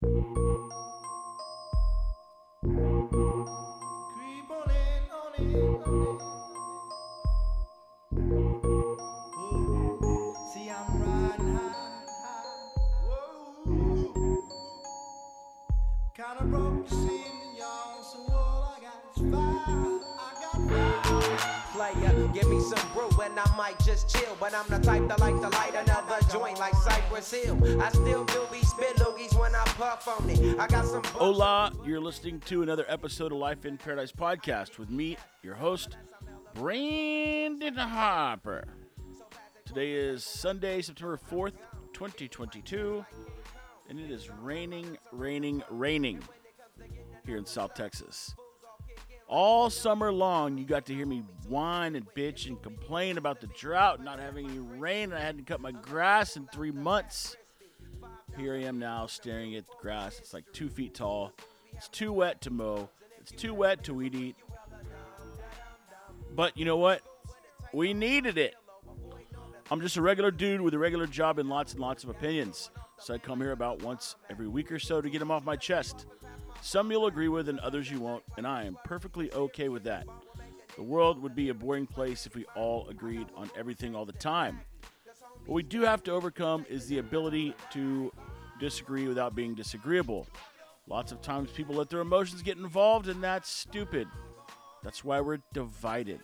Creep player. Give me some brew and I might just chill. But I'm the type that like to light another joint like Cypress Hill. I still do be spit loogies when I puff on it. I got some. Hola, you're listening to another episode of Life in Paradise podcast with me, your host, Brandon Hopper. Today is Sunday, September 4th, 2022, and it is raining, raining, raining here in South Texas. All summer long, you got to hear me whine and bitch and complain about the drought, not having any rain, and I hadn't cut my grass in three months. Here I am now staring at the grass. It's like two feet tall. It's too wet to mow. It's too wet to weed eat. But you know what? We needed it. I'm just a regular dude with a regular job and lots and lots of opinions. So I come here about once every week or so to get them off my chest. Some you'll agree with and others you won't, and I am perfectly okay with that. The world would be a boring place if we all agreed on everything all the time. What we do have to overcome is the ability to disagree without being disagreeable. Lots of times people let their emotions get involved, and that's stupid. That's why we're divided.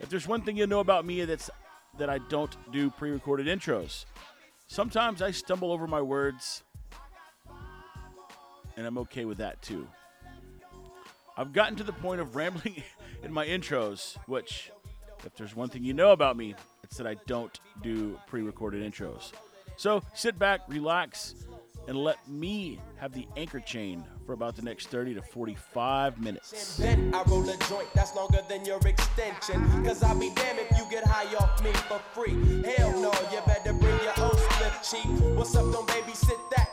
If there's one thing you know about me, that's that I don't do pre-recorded intros. Sometimes I stumble over my words, and I'm okay with that too. I've gotten to the point of rambling in my intros, which, if there's one thing you know about me, it's that I don't do pre recorded intros. So sit back, relax, and let me have the anchor chain for about the next 30 to 45 minutes. I roll a joint that's longer than your extension. Cause I'll be damned if you get high off me for free. Hell no, you better bring your own slip cheap. What's up, don't babysit that?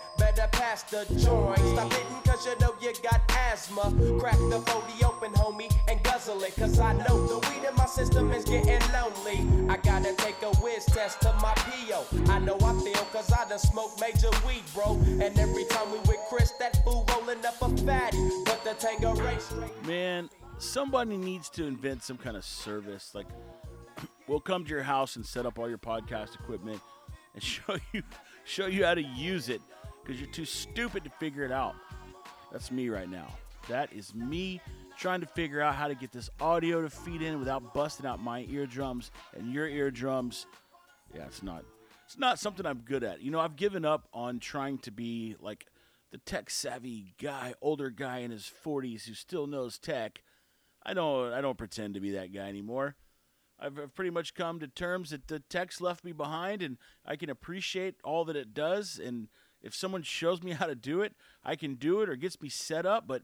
Pass the joint. Stop hitting cause you know you got asthma. Crack the 40 open, homie, and guzzle it. Cause I know the weed in my system is getting lonely. I gotta take a whiz test to my PO. I know I feel cause I done smoked major weed, bro. And every time we with Chris, that fool rolling up a fatty. But the Tango race. Man, somebody needs to invent some kind of service. Like, we'll come to your house and set up all your podcast equipment and show you show you how to use it because you're too stupid to figure it out. That's me right now. That is me trying to figure out how to get this audio to feed in without busting out my eardrums and your eardrums. Yeah, it's not it's not something I'm good at. You know, I've given up on trying to be like the tech savvy guy, older guy in his 40s who still knows tech. I don't I don't pretend to be that guy anymore. I've pretty much come to terms that the tech's left me behind and I can appreciate all that it does and if someone shows me how to do it, I can do it or gets me set up, but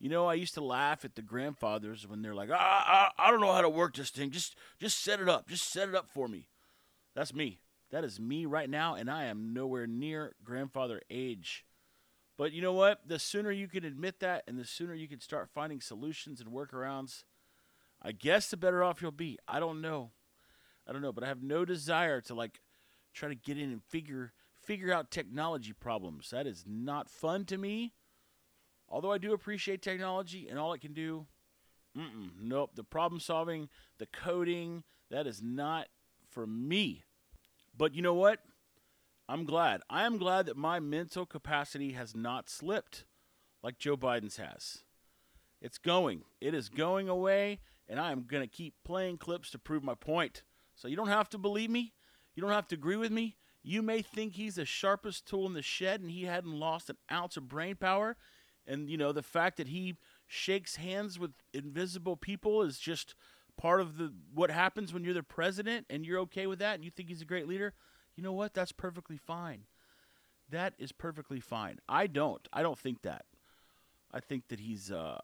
you know, I used to laugh at the grandfathers when they're like, ah, I, I don't know how to work this thing. Just, just set it up. Just set it up for me. That's me. That is me right now, and I am nowhere near grandfather age. But you know what? The sooner you can admit that, and the sooner you can start finding solutions and workarounds, I guess the better off you'll be. I don't know. I don't know, but I have no desire to like try to get in and figure figure out technology problems. That is not fun to me. Although I do appreciate technology and all it can do, nope. The problem solving, the coding, that is not for me. But you know what? I'm glad. I am glad that my mental capacity has not slipped like Joe Biden's has. It's going. It is going away, and I am going to keep playing clips to prove my point. So you don't have to believe me. You don't have to agree with me. You may think he's the sharpest tool in the shed and he hadn't lost an ounce of brain power. And, you know, the fact that he shakes hands with invisible people is just part of the what happens when you're the president and you're okay with that and you think he's a great leader. You know what? That's perfectly fine. That is perfectly fine. I don't. I don't think that. I think that he's uh,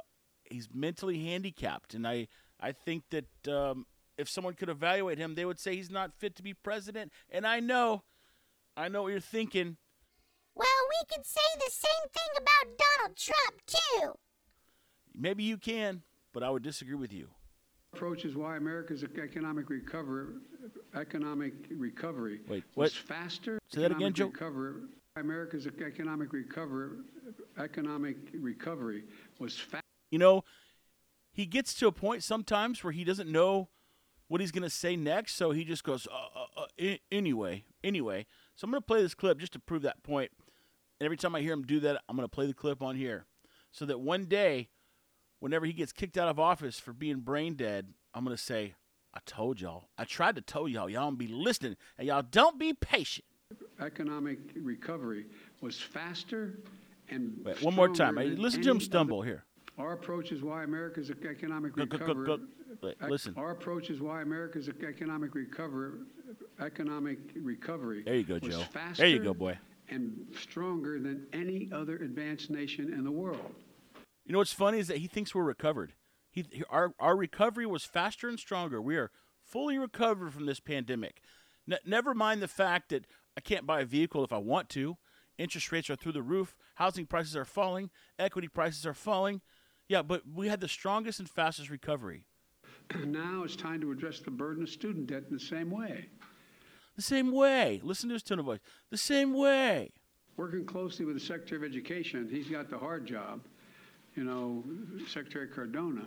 he's mentally handicapped, and I I think that um, if someone could evaluate him, they would say he's not fit to be president. And I know, I know what you're thinking. Well, we could say the same thing about Donald Trump, too. Maybe you can, but I would disagree with you. approach is why America's economic recovery, economic recovery Wait, was faster. Say that again, Joe. Recovery, America's economic recovery, economic recovery was fa- You know, he gets to a point sometimes where he doesn't know what he's going to say next, so he just goes, uh, uh, uh, anyway, anyway. So I'm going to play this clip just to prove that point. And every time I hear him do that, I'm going to play the clip on here so that one day, whenever he gets kicked out of office for being brain dead, I'm going to say, I told y'all. I tried to tell y'all. Y'all don't be listening, and y'all don't be patient. economic recovery was faster and Wait, one more time. listen to him stumble other- here. Our approach is why America's economic recovery. go. Wait, ec- Listen. Our approach is why America's economic recovery, economic recovery. There you go, was Joe. Faster There you go, boy. And stronger than any other advanced nation in the world. You know what's funny is that he thinks we're recovered. He, our our recovery was faster and stronger. We are fully recovered from this pandemic. N- never mind the fact that I can't buy a vehicle if I want to. Interest rates are through the roof. Housing prices are falling. Equity prices are falling. Yeah, but we had the strongest and fastest recovery. Now it's time to address the burden of student debt in the same way. The same way. Listen to his tone of voice. The same way. Working closely with the Secretary of Education, he's got the hard job. You know, Secretary Cardona,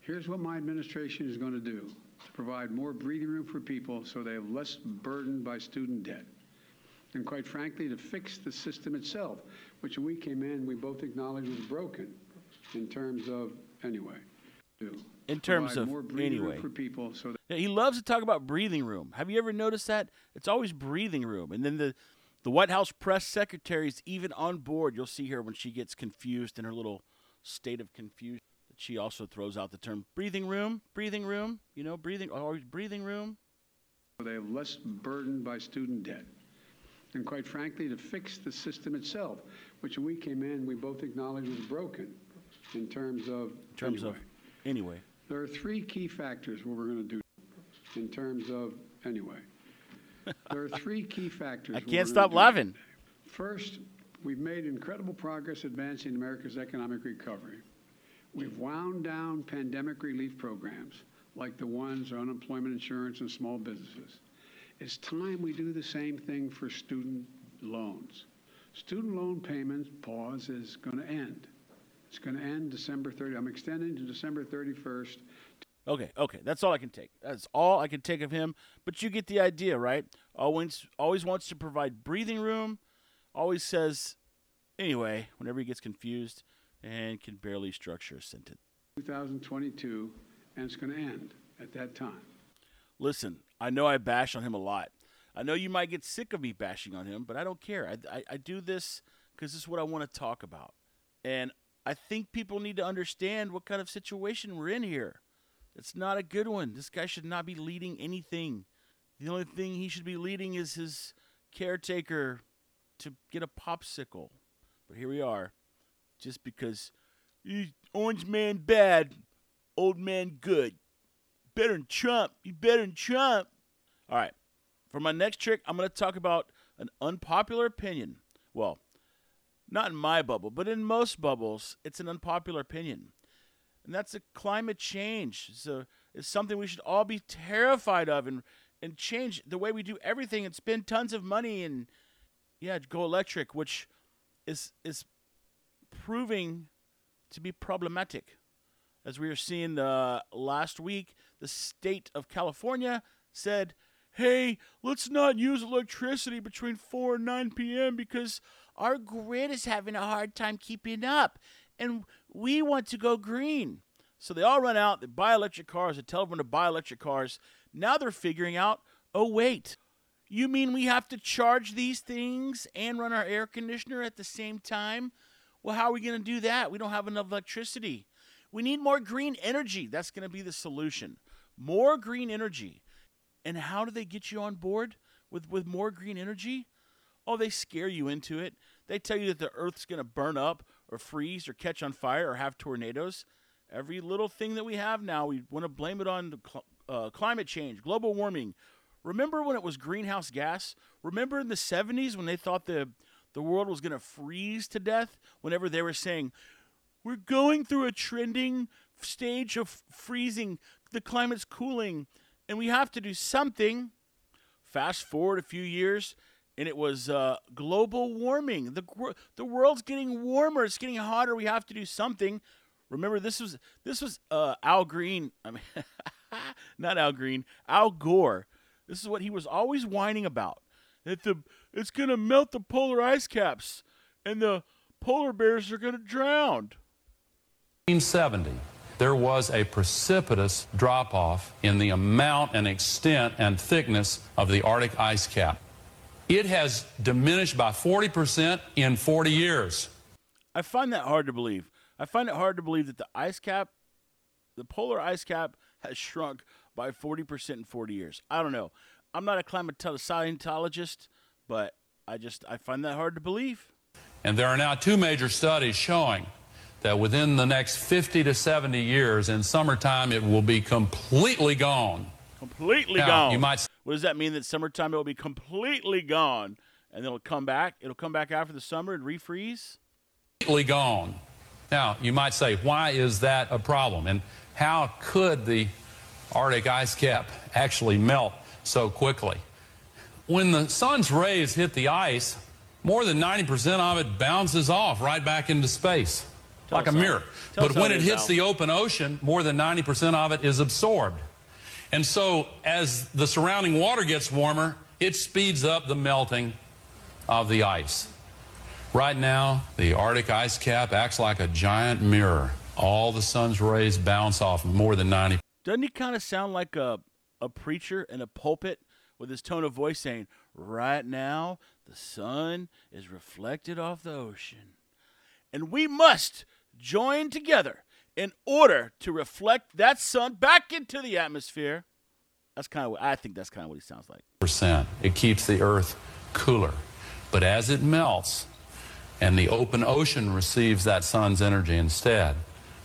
here's what my administration is going to do to provide more breathing room for people so they have less burden by student debt. And quite frankly, to fix the system itself, which we came in, we both acknowledged was broken in terms of, anyway. Do. In terms of more breathing room anyway. for people so Yeah, he loves to talk about breathing room. Have you ever noticed that? It's always breathing room. And then the the White House press secretary is even on board. You'll see her when she gets confused in her little state of confusion. That she also throws out the term breathing room, breathing room, you know, breathing always breathing room. they have less burden by student debt. And quite frankly, to fix the system itself, which when we came in, we both acknowledged was broken in terms of. In terms anyway. of anyway. There are three key factors what we're going to do in terms of, anyway. There are three key factors. I can't stop laughing. First, we've made incredible progress advancing America's economic recovery. We've wound down pandemic relief programs like the ones on unemployment insurance and small businesses. It's time we do the same thing for student loans. Student loan payments pause is going to end. It's going to end December 30. I'm extending to December 31st. Okay, okay, that's all I can take. That's all I can take of him. But you get the idea, right? Always, always wants to provide breathing room. Always says, anyway, whenever he gets confused, and can barely structure a sentence. 2022, and it's going to end at that time. Listen, I know I bash on him a lot. I know you might get sick of me bashing on him, but I don't care. I, I, I do this because this is what I want to talk about. And I think people need to understand what kind of situation we're in here. It's not a good one. This guy should not be leading anything. The only thing he should be leading is his caretaker to get a popsicle. But here we are, just because orange man bad, old man good. Better than Trump. You better than Trump. All right. For my next trick, I'm going to talk about an unpopular opinion. Well, not in my bubble, but in most bubbles, it's an unpopular opinion. And that's a climate change. So it's something we should all be terrified of and, and change the way we do everything and spend tons of money and yeah, go electric, which is is proving to be problematic. As we are seeing uh, last week, the state of California said, hey, let's not use electricity between 4 and 9 p.m. because our grid is having a hard time keeping up and we want to go green. So they all run out, they buy electric cars, they tell everyone to buy electric cars. Now they're figuring out, oh, wait, you mean we have to charge these things and run our air conditioner at the same time? Well, how are we going to do that? We don't have enough electricity. We need more green energy. That's going to be the solution. More green energy. And how do they get you on board with, with more green energy? Oh, they scare you into it. They tell you that the earth's going to burn up or freeze or catch on fire or have tornadoes. Every little thing that we have now, we want to blame it on cl- uh, climate change, global warming. Remember when it was greenhouse gas? Remember in the 70s when they thought the, the world was going to freeze to death? Whenever they were saying, we're going through a trending stage of freezing, the climate's cooling, and we have to do something. Fast forward a few years, and it was uh, global warming. The the world's getting warmer. It's getting hotter. We have to do something. Remember, this was this was uh, Al Green. I mean, not Al Green. Al Gore. This is what he was always whining about. That the it's gonna melt the polar ice caps, and the polar bears are gonna drown. 1970, there was a precipitous drop off in the amount and extent and thickness of the Arctic ice cap. It has diminished by 40% in 40 years. I find that hard to believe. I find it hard to believe that the ice cap, the polar ice cap, has shrunk by 40% in 40 years. I don't know. I'm not a climatologist, but I just I find that hard to believe. And there are now two major studies showing that within the next 50 to 70 years, in summertime, it will be completely gone. Completely Now, gone. you might- what does that mean? That summertime it will be completely gone, and then it'll come back. It'll come back after the summer and refreeze. Completely gone. Now, you might say, why is that a problem? And how could the Arctic ice cap actually melt so quickly? When the sun's rays hit the ice, more than 90% of it bounces off right back into space, Tell like a mirror. tell But when it hits the open ocean, more than 90% of it is absorbed. And so, as the surrounding water gets warmer, it speeds up the melting of the ice. Right now, the Arctic ice cap acts like a giant mirror. All the sun's rays bounce off more than 90 Doesn't he kind of sound like a a preacher in a pulpit with his tone of voice saying, "Right now, the sun is reflected off the ocean, and we must join together in order to reflect that sun back into the atmosphere." That's kind of what I think. That's kind of what he sounds like. percent. It keeps the earth cooler. But as it melts and the open ocean receives that sun's energy instead,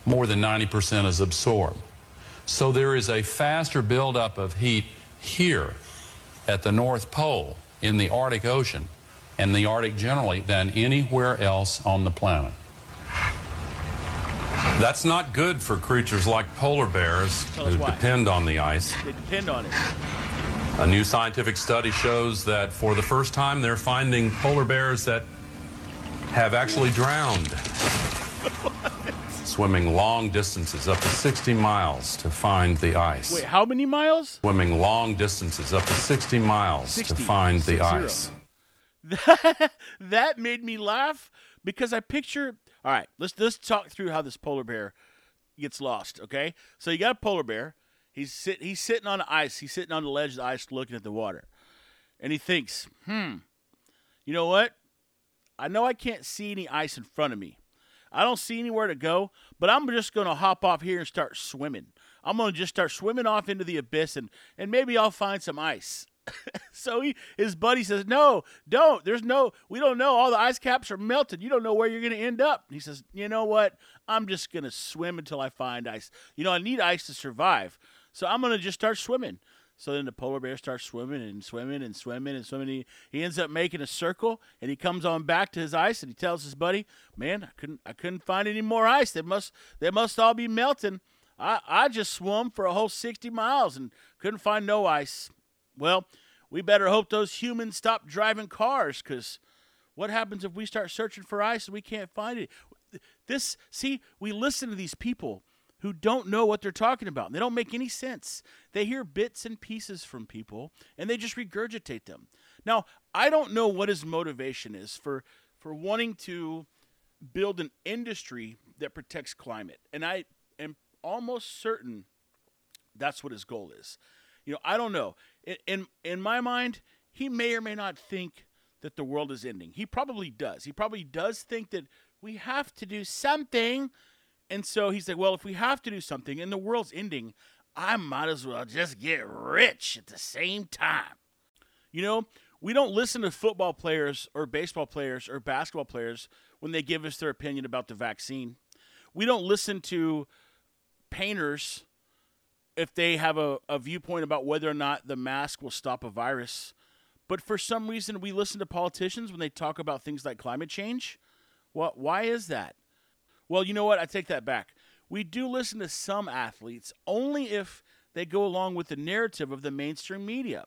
more than 90% is absorbed. So there is a faster buildup of heat here at the North Pole in the Arctic Ocean and the Arctic generally than anywhere else on the planet. That's not good for creatures like polar bears who why. depend on the ice. They depend on it. A new scientific study shows that for the first time they're finding polar bears that have actually drowned. Swimming long distances, up to 60 miles, to find the ice. Wait, how many miles? Swimming long distances, up to 60 miles, 60, to find the ice. that made me laugh because I picture. All right, let's let's talk through how this polar bear gets lost. Okay, so you got a polar bear. He's sit he's sitting on the ice. He's sitting on the ledge of the ice, looking at the water, and he thinks, "Hmm, you know what? I know I can't see any ice in front of me. I don't see anywhere to go, but I'm just to hop off here and start swimming. I'm to just start swimming off into the abyss, and and maybe I'll find some ice." so he, his buddy says, "No, don't. There's no. We don't know. All the ice caps are melted. You don't know where you're going to end up." And he says, "You know what? I'm just going to swim until I find ice. You know, I need ice to survive. So I'm going to just start swimming." So then the polar bear starts swimming and swimming and swimming and swimming. He, he ends up making a circle and he comes on back to his ice and he tells his buddy, "Man, I couldn't I couldn't find any more ice. They must they must all be melting. I I just swum for a whole 60 miles and couldn't find no ice." Well, we better hope those humans stop driving cars because what happens if we start searching for ice and we can't find it? This, see, we listen to these people who don't know what they're talking about. They don't make any sense. They hear bits and pieces from people and they just regurgitate them. Now, I don't know what his motivation is for for wanting to build an industry that protects climate. And I am almost certain that's what his goal is. You know, I don't know. In, in in my mind, he may or may not think that the world is ending. He probably does. He probably does think that we have to do something. And so he's like, well, if we have to do something and the world's ending, I might as well just get rich at the same time. You know, we don't listen to football players or baseball players or basketball players when they give us their opinion about the vaccine. We don't listen to painters if they have a, a viewpoint about whether or not the mask will stop a virus. But for some reason, we listen to politicians when they talk about things like climate change. What? Why is that? Well, you know what? I take that back. We do listen to some athletes only if they go along with the narrative of the mainstream media.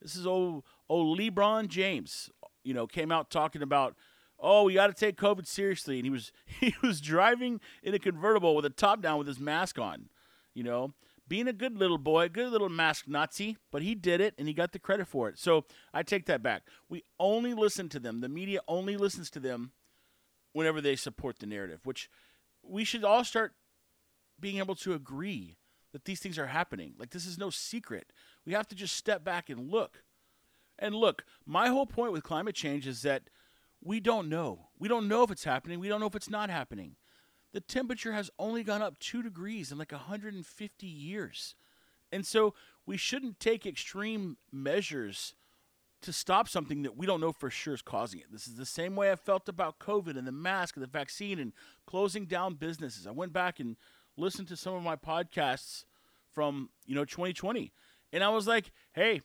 This is old, old LeBron James. you know, came out talking about, oh, we got to take COVID seriously, and he was he was driving in a convertible with a top down with his mask on, you know, being a good little boy, good little mask Nazi, but he did it and he got the credit for it. So I take that back. We only listen to them. The media only listens to them whenever they support the narrative, which we should all start being able to agree that these things are happening. Like this is no secret. We have to just step back and look. And look, my whole point with climate change is that we don't know. We don't know if it's happening. We don't know if it's not happening. The temperature has only gone up 2 degrees in like 150 years. And so we shouldn't take extreme measures to stop something that we don't know for sure is causing it. This is the same way I felt about COVID and the mask and the vaccine and closing down businesses. I went back and listened to some of my podcasts from, you know, 2020 and I was like, "Hey,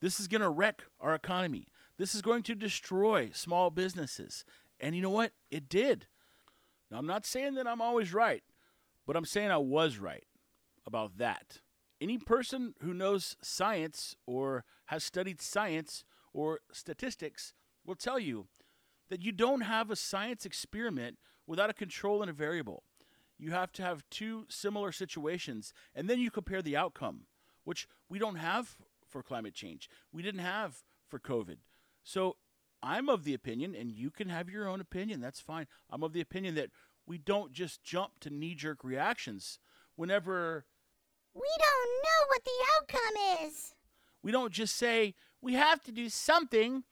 this is going to wreck our economy. This is going to destroy small businesses." And you know what? It did. Now, I'm not saying that I'm always right, but I'm saying I was right about that. Any person who knows science or has studied science or statistics will tell you that you don't have a science experiment without a control and a variable. You have to have two similar situations, and then you compare the outcome, which we don't have for climate change. We didn't have for COVID. So I'm of the opinion, and you can have your own opinion, that's fine. I'm of the opinion that we don't just jump to knee jerk reactions whenever We don't know what the outcome is. we don't just say we have to do something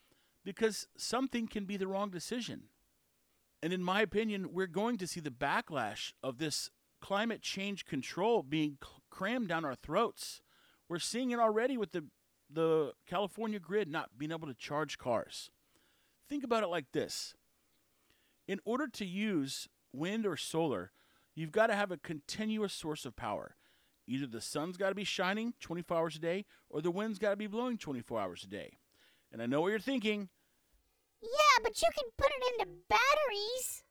because something can be the wrong decision. And in my opinion, we're going to see the backlash of this climate change control being crammed down our throats. We're seeing it already with the the California grid not being able to charge cars. Think about it like this. In order to use wind or solar, you've got to have a continuous source of power. Either the sun's got to be shining 24 hours a day or the wind's got to be blowing 24 hours a day. And I know what you're thinking, Yeah, but you can put it into batteries.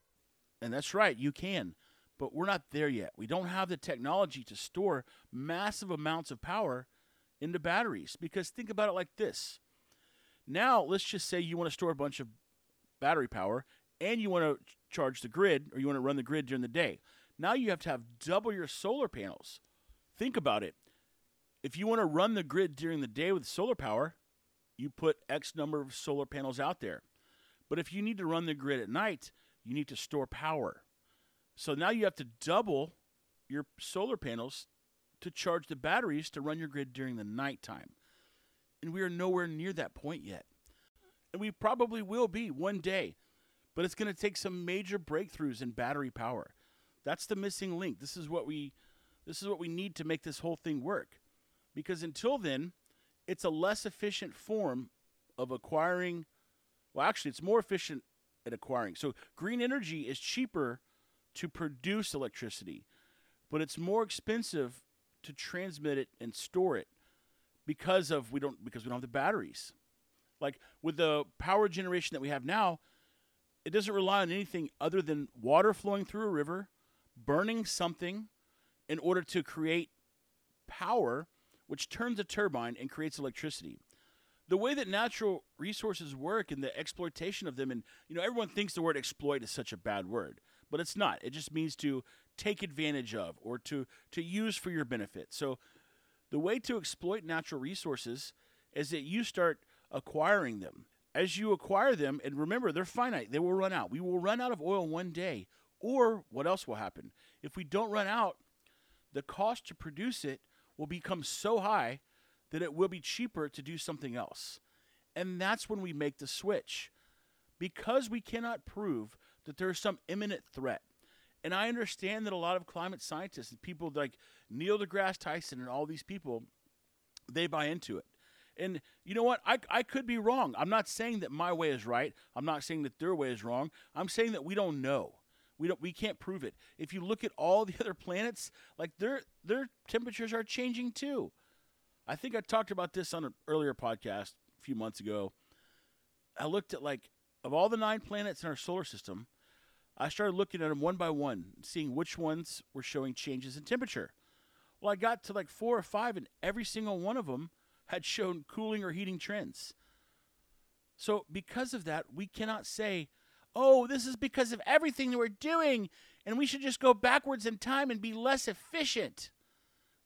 and that's right, you can. But we're not there yet. We don't have the technology to store massive amounts of power into batteries. Because think about it like this. Now, let's just say you want to store a bunch of battery power and you want to charge the grid or you want to run the grid during the day. Now you have to have double your solar panels. Think about it. If you want to run the grid during the day with solar power, you put X number of solar panels out there. But if you need to run the grid at night, you need to store power. So now you have to double your solar panels to charge the batteries to run your grid during the nighttime. And we are nowhere near that point yet. And we probably will be one day. But it's going to take some major breakthroughs in battery power. That's the missing link. This is what we this is what we need to make this whole thing work. Because until then, it's a less efficient form of acquiring well actually it's more efficient at acquiring. So green energy is cheaper to produce electricity, but it's more expensive to transmit it and store it because of we don't because we don't have the batteries. Like with the power generation that we have now, it doesn't rely on anything other than water flowing through a river, burning something in order to create power, which turns a turbine and creates electricity. The way that natural resources work and the exploitation of them, and you know, everyone thinks the word exploit is such a bad word, but it's not. It just means to take advantage of or to to use for your benefit. So the way to exploit natural resources is that you start acquiring them. As you acquire them, and remember, they're finite, they will run out. We will run out of oil one day. Or what else will happen? If we don't run out, the cost to produce it will become so high that it will be cheaper to do something else. And that's when we make the switch. Because we cannot prove that there's some imminent threat. And I understand that a lot of climate scientists and people like Neil deGrasse Tyson and all these people, they buy into it. And you know what? I, I could be wrong. I'm not saying that my way is right. I'm not saying that their way is wrong. I'm saying that we don't know. We don't we can't prove it. If you look at all the other planets, like their their temperatures are changing too. I think I talked about this on an earlier podcast a few months ago. I looked at like of all the nine planets in our solar system, I started looking at them one by one, seeing which ones were showing changes in temperature. Well, I got to like four or five, and every single one of them had shown cooling or heating trends. So, because of that, we cannot say, oh, this is because of everything that we're doing, and we should just go backwards in time and be less efficient.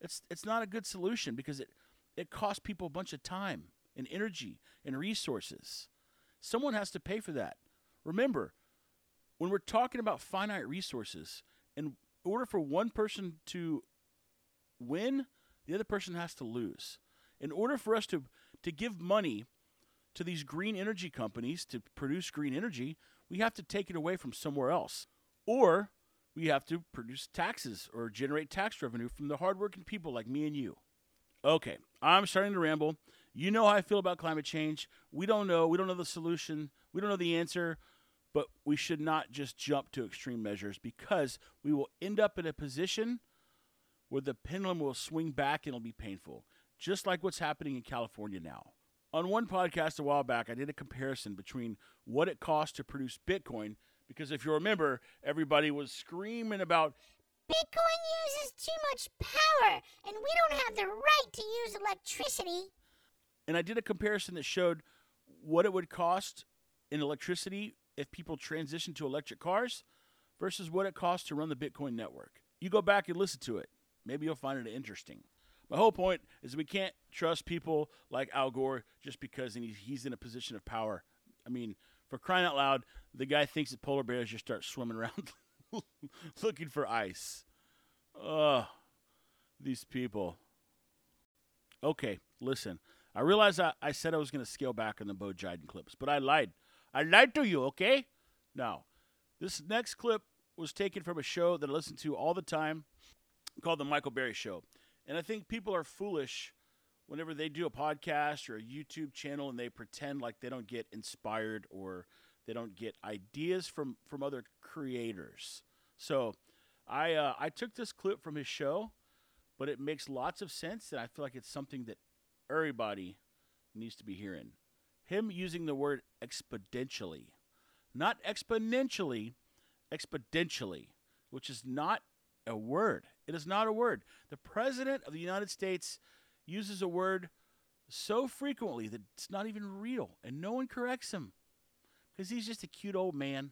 It's, it's not a good solution because it, it costs people a bunch of time and energy and resources. Someone has to pay for that. Remember, when we're talking about finite resources, in order for one person to win, the other person has to lose. In order for us to, to give money to these green energy companies to produce green energy, we have to take it away from somewhere else. Or we have to produce taxes or generate tax revenue from the hardworking people like me and you. Okay, I'm starting to ramble. You know how I feel about climate change. We don't know. We don't know the solution. We don't know the answer. But we should not just jump to extreme measures because we will end up in a position where the pendulum will swing back and it'll be painful, just like what's happening in California now. On one podcast a while back, I did a comparison between what it costs to produce Bitcoin, because if you remember, everybody was screaming about Bitcoin uses too much power, and we don't have the right to use electricity. and I did a comparison that showed what it would cost in electricity if people transition to electric cars versus what it costs to run the Bitcoin network. You go back and listen to it. Maybe you'll find it interesting. My whole point is we can't trust people like Al Gore just because he's in a position of power. I mean, for crying out loud, the guy thinks that polar bears just start swimming around looking for ice. Ugh, these people. Okay, listen. I realize I, I said I was going to scale back on the Bo Jiden clips, but I lied. I lied to you, okay? Now, this next clip was taken from a show that I listen to all the time called The Michael Berry Show. And I think people are foolish whenever they do a podcast or a YouTube channel and they pretend like they don't get inspired or they don't get ideas from, from other creators. So I, uh, I took this clip from his show, but it makes lots of sense, and I feel like it's something that everybody needs to be hearing. Him using the word exponentially, not exponentially, exponentially, which is not a word. It is not a word. The President of the United States uses a word so frequently that it's not even real, and no one corrects him because he's just a cute old man.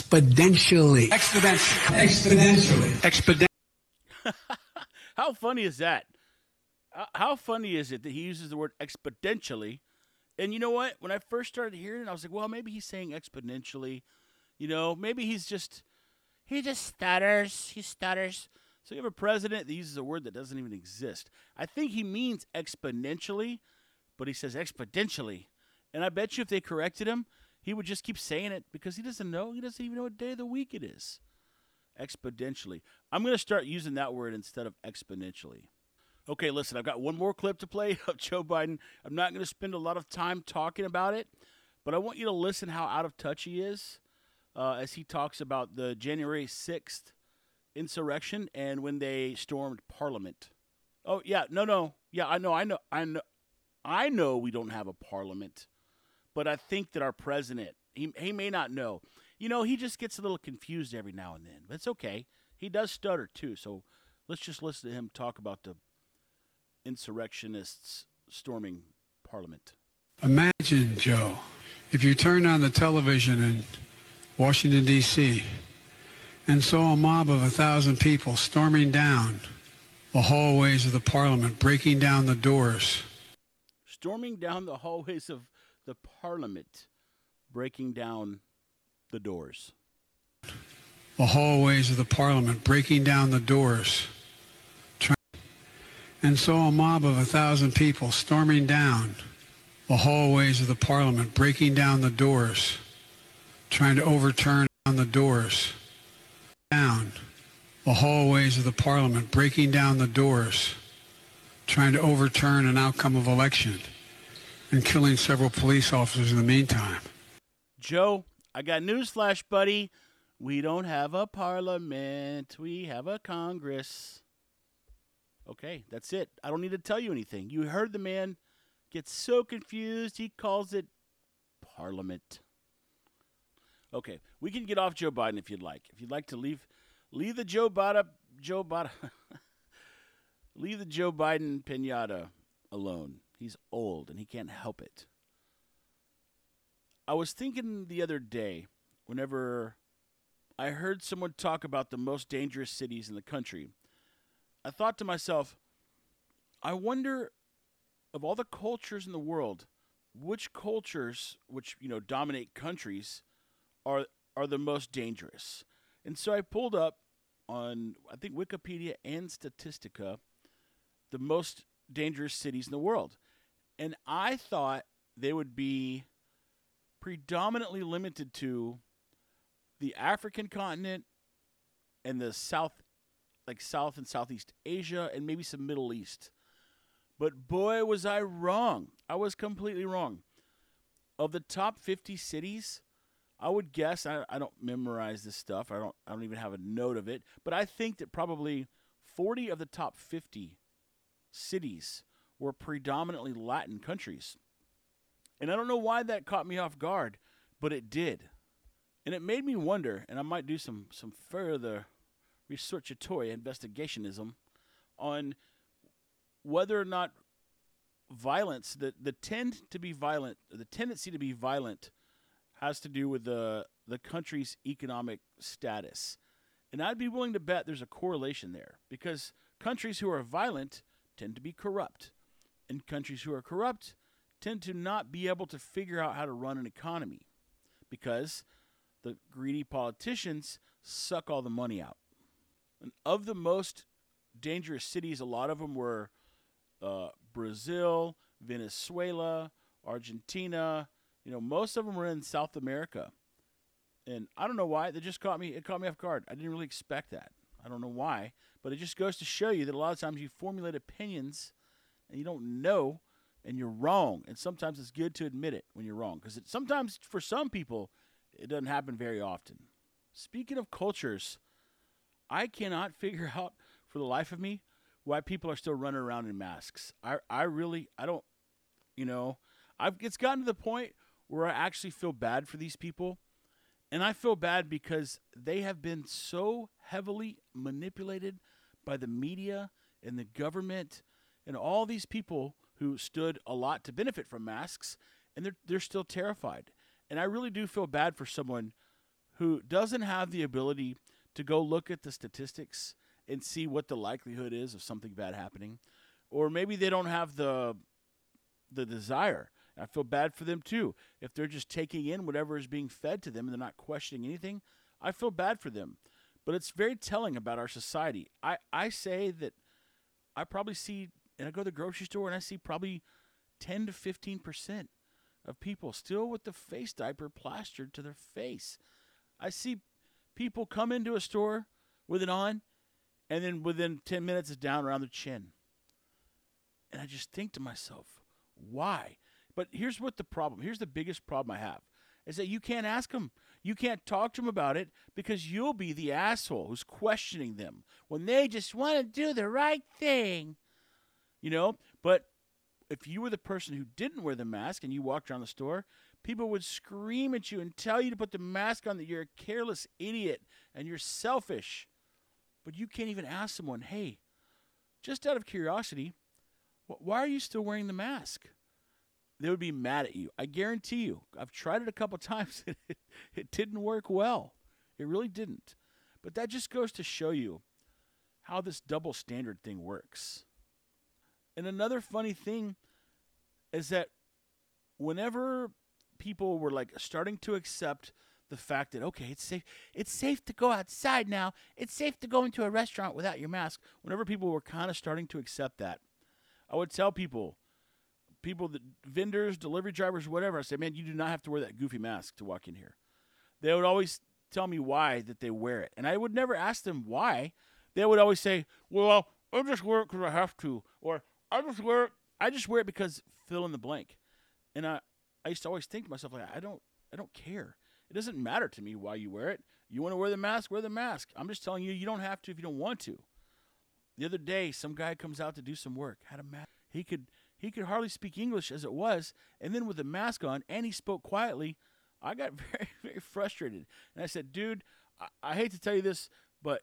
Exponentially. Exponentially. Exponentially. Exponentially. How funny is that? How- How funny is it that he uses the word exponentially? And you know what? When I first started hearing it, I was like, well, maybe he's saying exponentially. You know, maybe he's just, he just stutters. He stutters. So you have a president that uses a word that doesn't even exist. I think he means exponentially, but he says exponentially. And I bet you if they corrected him, he would just keep saying it because he doesn't know. He doesn't even know what day of the week it is. Exponentially. I'm going to start using that word instead of exponentially. Okay, listen, I've got one more clip to play of Joe Biden. I'm not going to spend a lot of time talking about it, but I want you to listen how out of touch he is uh, as he talks about the January 6th insurrection and when they stormed Parliament. Oh yeah, no, no, yeah, I know, I know, I know, I know we don't have a Parliament, but I think that our president, he he may not know. You know, he just gets a little confused every now and then, but it's okay. He does stutter too, so let's just listen to him talk about the insurrectionists storming Parliament. Imagine, Joe, if you turned on the television in Washington, D.C., and saw a mob of a thousand people storming down the hallways of the Parliament, breaking down the doors. storming down the hallways of the parliament, breaking down the doors. the hallways of the Parliament, breaking down the doors, and saw a mob of a thousand people storming down the hallways of the Parliament, breaking down the doors, trying to overturn the doors, down the hallways of the Parliament, breaking down the doors, trying to overturn an outcome of election. And killing several police officers in the meantime. Joe, I got newsflash, buddy. We don't have a parliament. We have a Congress. Okay, that's it. I don't need to tell you anything. You heard the man get so confused, he calls it parliament. Okay, we can get off Joe Biden if you'd like. If you'd like to leave leave the Joe Biden Joe Biden leave the Joe Biden pinata alone. He's old and he can't help it. I was thinking the other day, whenever I heard someone talk about the most dangerous cities in the country, I thought to myself, I wonder of all the cultures in the world, which cultures, which you know dominate countries, are are the most dangerous. And so I pulled up on I think Wikipedia and Statistica the most dangerous cities in the world. And I thought they would be predominantly limited to the African continent and the South, like South and Southeast Asia, and maybe some Middle East. But boy, was I wrong. I was completely wrong. Of the top 50 cities, I would guess I, I don't memorize this stuff. I don't I don't even have a note of it, but I think that probably 40 of the top 50 cities were predominantly Latin countries. And I don't know why that caught me off guard, but it did. And it made me wonder, and I might do some, some further researchatory investigationism on whether or not violence, the, the tend to be violent, the tendency to be violent has to do with the, the country's economic status. And I'd be willing to bet there's a correlation there because countries who are violent tend to be corrupt. And countries who are corrupt tend to not be able to figure out how to run an economy because the greedy politicians suck all the money out. And of the most dangerous cities, a lot of them were uh, Brazil, Venezuela, Argentina. You know, most of them were in South America. And I don't know why. They just caught me. It caught me off guard. I didn't really expect that. I don't know why. But it just goes to show you that a lot of times you formulate opinions and you don't know and you're wrong. And sometimes it's good to admit it when you're wrong because sometimes for some people it doesn't happen very often. Speaking of cultures, I cannot figure out for the life of me why people are still running around in masks. I I really I don't you know, I've it's gotten to the point where I actually feel bad for these people. And I feel bad because they have been so heavily manipulated by the media and the government and all these people who stood a lot to benefit from masks and they're they're still terrified. And I really do feel bad for someone who doesn't have the ability to go look at the statistics and see what the likelihood is of something bad happening or maybe they don't have the the desire. I feel bad for them too. If they're just taking in whatever is being fed to them and they're not questioning anything, I feel bad for them. But it's very telling about our society. I, I say that I probably see, and I go to the grocery store and I see probably 10 to 15% of people still with the face diaper plastered to their face. I see people come into a store with it on, and then within 10 minutes it's down around their chin. And I just think to myself, why? But here's what the problem. Here's the biggest problem I have is that you can't ask them. You can't talk to them about it because you'll be the asshole who's questioning them when they just want to do the right thing. You know, but if you were the person who didn't wear the mask and you walked around the store, people would scream at you and tell you to put the mask on that you're a careless idiot and you're selfish. But you can't even ask someone, "Hey, just out of curiosity, why are you still wearing the mask?" they would be mad at you. I guarantee you. I've tried it a couple times and it, it didn't work well. It really didn't. But that just goes to show you how this double standard thing works. And another funny thing is that whenever people were like starting to accept the fact that okay, it's safe it's safe to go outside now. It's safe to go into a restaurant without your mask. Whenever people were kind of starting to accept that, I would tell people people that vendors, delivery drivers, whatever. I say, man, you do not have to wear that goofy mask to walk in here. They would always tell me why that they wear it, and I would never ask them why. They would always say, "Well, I just wear it because I have to," or "I just wear it. I just wear it because fill in the blank." And I, I used to always think to myself like I don't I don't care. It doesn't matter to me why you wear it. You want to wear the mask, wear the mask. I'm just telling you you don't have to if you don't want to. The other day, some guy comes out to do some work, had a mask. He could he could hardly speak English as it was, and then with the mask on, and he spoke quietly. I got very very frustrated, and I said, "Dude, I, I hate to tell you this, but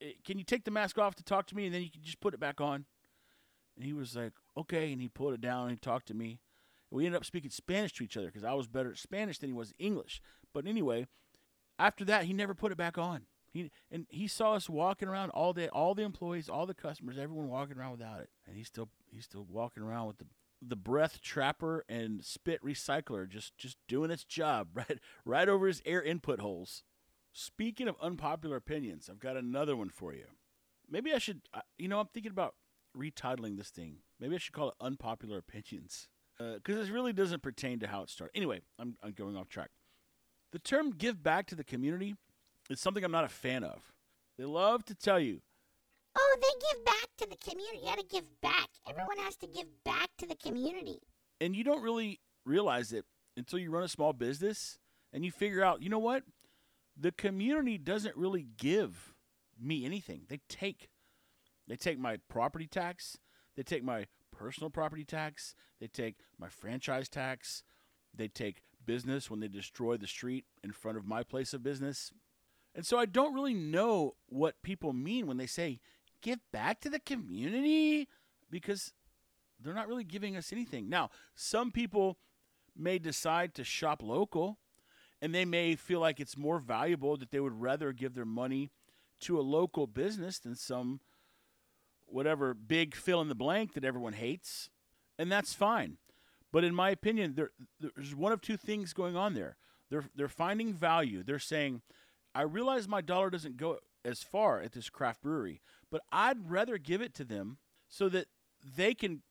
eh, can you take the mask off to talk to me, and then you can just put it back on?" And he was like, "Okay," and he pulled it down and he talked to me. We ended up speaking Spanish to each other because I was better at Spanish than he was English. But anyway, after that, he never put it back on. He and he saw us walking around all day, all the employees, all the customers, everyone walking around without it, and he's still he's still walking around with the the breath trapper and spit recycler just just doing its job right right over his air input holes. Speaking of unpopular opinions, I've got another one for you. Maybe I should, you know, I'm thinking about retitling this thing. Maybe I should call it unpopular opinions because uh, this really doesn't pertain to how it started. Anyway, I'm, I'm going off track. The term give back to the community is something I'm not a fan of. They love to tell you, Oh, they give back to the community. You got to give back. Everyone has to give back to the community. and you don't really realize it until you run a small business and you figure out, you know what? The community doesn't really give me anything. They take they take my property tax, they take my personal property tax, they take my franchise tax, they take business when they destroy the street in front of my place of business. And so I don't really know what people mean when they say give back to the community because they're not really giving us anything. Now, some people may decide to shop local and they may feel like it's more valuable that they would rather give their money to a local business than some whatever big fill in the blank that everyone hates. And that's fine. But in my opinion, there, there's one of two things going on there. They're, they're finding value. They're saying, I realize my dollar doesn't go as far at this craft brewery, but I'd rather give it to them so that they can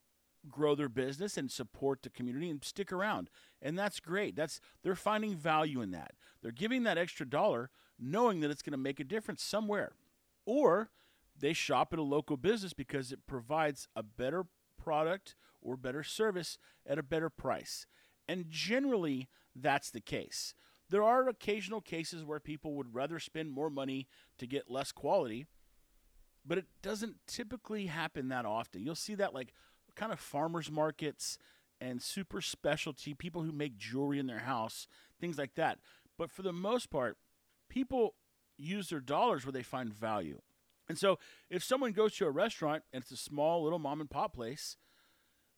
grow their business and support the community and stick around. And that's great. That's they're finding value in that. They're giving that extra dollar knowing that it's going to make a difference somewhere. Or they shop at a local business because it provides a better product or better service at a better price. And generally that's the case. There are occasional cases where people would rather spend more money to get less quality, but it doesn't typically happen that often. You'll see that like kind of farmers markets and super specialty people who make jewelry in their house, things like that. But for the most part, people use their dollars where they find value. And so if someone goes to a restaurant and it's a small little mom and pop place,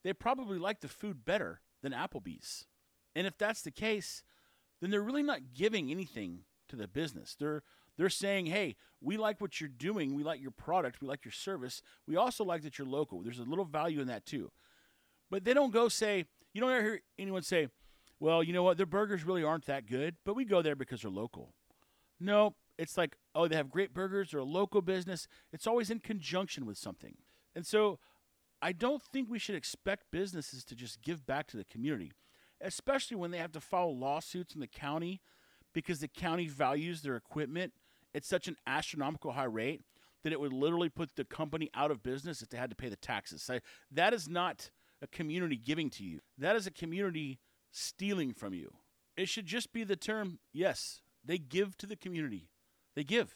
they probably like the food better than Applebee's. And if that's the case, then they're really not giving anything to the business. They're they're saying, "Hey, we like what you're doing. We like your product. We like your service. We also like that you're local. There's a little value in that too." But they don't go say, you don't ever hear anyone say, "Well, you know what? Their burgers really aren't that good, but we go there because they're local." No, it's like, "Oh, they have great burgers. They're a local business." It's always in conjunction with something. And so, I don't think we should expect businesses to just give back to the community, especially when they have to file lawsuits in the county because the county values their equipment at such an astronomical high rate that it would literally put the company out of business if they had to pay the taxes. So that is not a community giving to you. That is a community stealing from you. It should just be the term, yes, they give to the community. They give,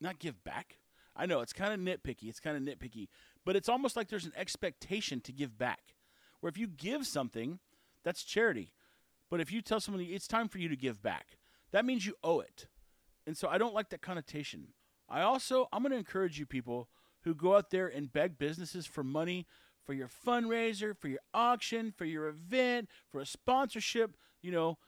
not give back. I know it's kind of nitpicky. It's kind of nitpicky, but it's almost like there's an expectation to give back. Where if you give something, that's charity. But if you tell somebody it's time for you to give back, that means you owe it. And so I don't like that connotation. I also, I'm going to encourage you people who go out there and beg businesses for money for your fundraiser, for your auction, for your event, for a sponsorship. You know,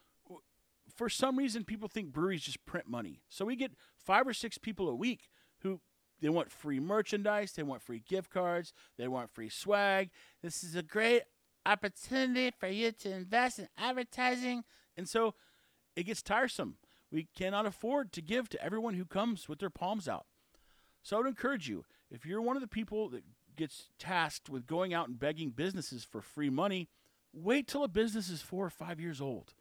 for some reason, people think breweries just print money. So we get five or six people a week who they want free merchandise, they want free gift cards, they want free swag. This is a great opportunity for you to invest in advertising. And so it gets tiresome. We cannot afford to give to everyone who comes with their palms out. So I would encourage you, if you're one of the people that gets tasked with going out and begging businesses for free money, wait till a business is four or five years old.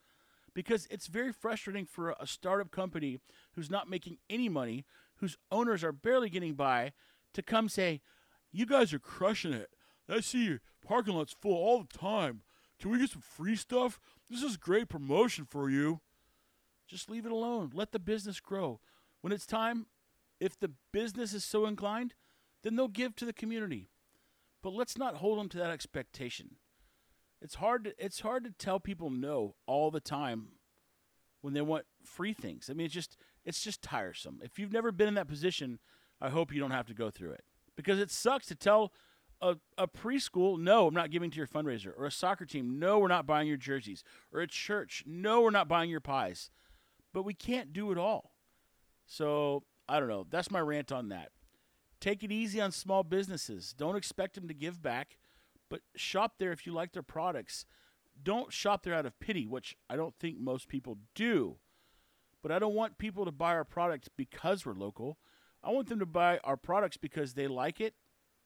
Because it's very frustrating for a startup company who's not making any money, whose owners are barely getting by, to come say, You guys are crushing it. I see your parking lot's full all the time. can we get some free stuff? This is great promotion for you. Just leave it alone. Let the business grow. When it's time, if the business is so inclined, then they'll give to the community. But let's not hold them to that expectation. It's hard to, it's hard to tell people no all the time when they want free things. I mean, it's just it's just tiresome. If you've never been in that position, I hope you don't have to go through it because it sucks to tell a, a preschool, no, I'm not giving to your fundraiser, or a soccer team, no, we're not buying your jerseys, or a church, no, we're not buying your pies. But we can't do it all. So I don't know. That's my rant on that. Take it easy on small businesses. Don't expect them to give back, but shop there if you like their products. Don't shop there out of pity, which I don't think most people do. But I don't want people to buy our products because we're local. I want them to buy our products because they like it,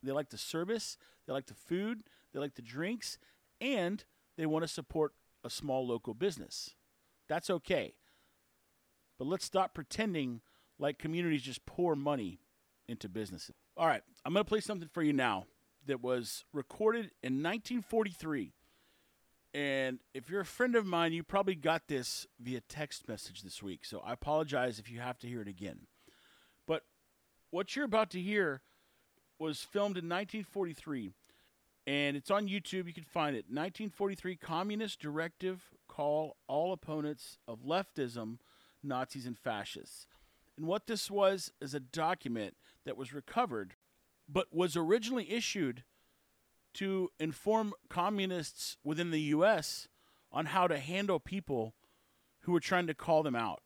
they like the service, they like the food, they like the drinks, and they want to support a small local business. That's okay. But let's stop pretending like communities just pour money into businesses. All right, I'm going to play something for you now that was recorded in 1943. And if you're a friend of mine, you probably got this via text message this week. So I apologize if you have to hear it again. But what you're about to hear was filmed in 1943, and it's on YouTube. You can find it. 1943 Communist Directive Call All Opponents of Leftism, Nazis, and Fascists. And what this was is a document that was recovered, but was originally issued to inform communists within the U.S. on how to handle people who were trying to call them out.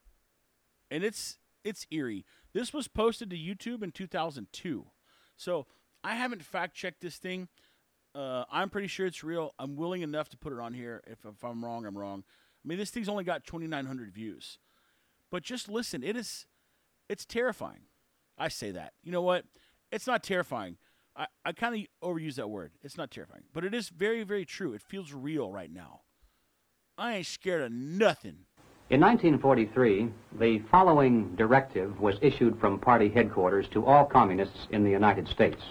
And it's it's eerie. This was posted to YouTube in 2002. So I haven't fact checked this thing. Uh, I'm pretty sure it's real. I'm willing enough to put it on here. If, if I'm wrong, I'm wrong. I mean, this thing's only got 2,900 views. But just listen. It is, it's terrifying. I say that. You know what? It's not terrifying. I, I kind of overuse that word. It's not terrifying. But it is very, very true. It feels real right now. I ain't scared of nothing. In 1943, the following directive was issued from party headquarters to all communists in the United States.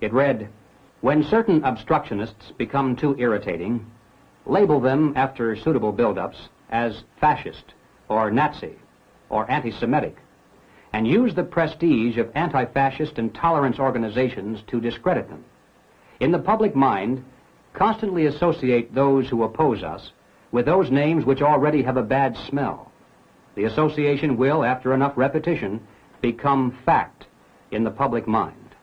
It read, When certain obstructionists become too irritating, label them after suitable buildups as fascist or Nazi or anti-Semitic and use the prestige of anti-fascist and tolerance organizations to discredit them. In the public mind, constantly associate those who oppose us with those names which already have a bad smell. The association will, after enough repetition, become fact in the public mind.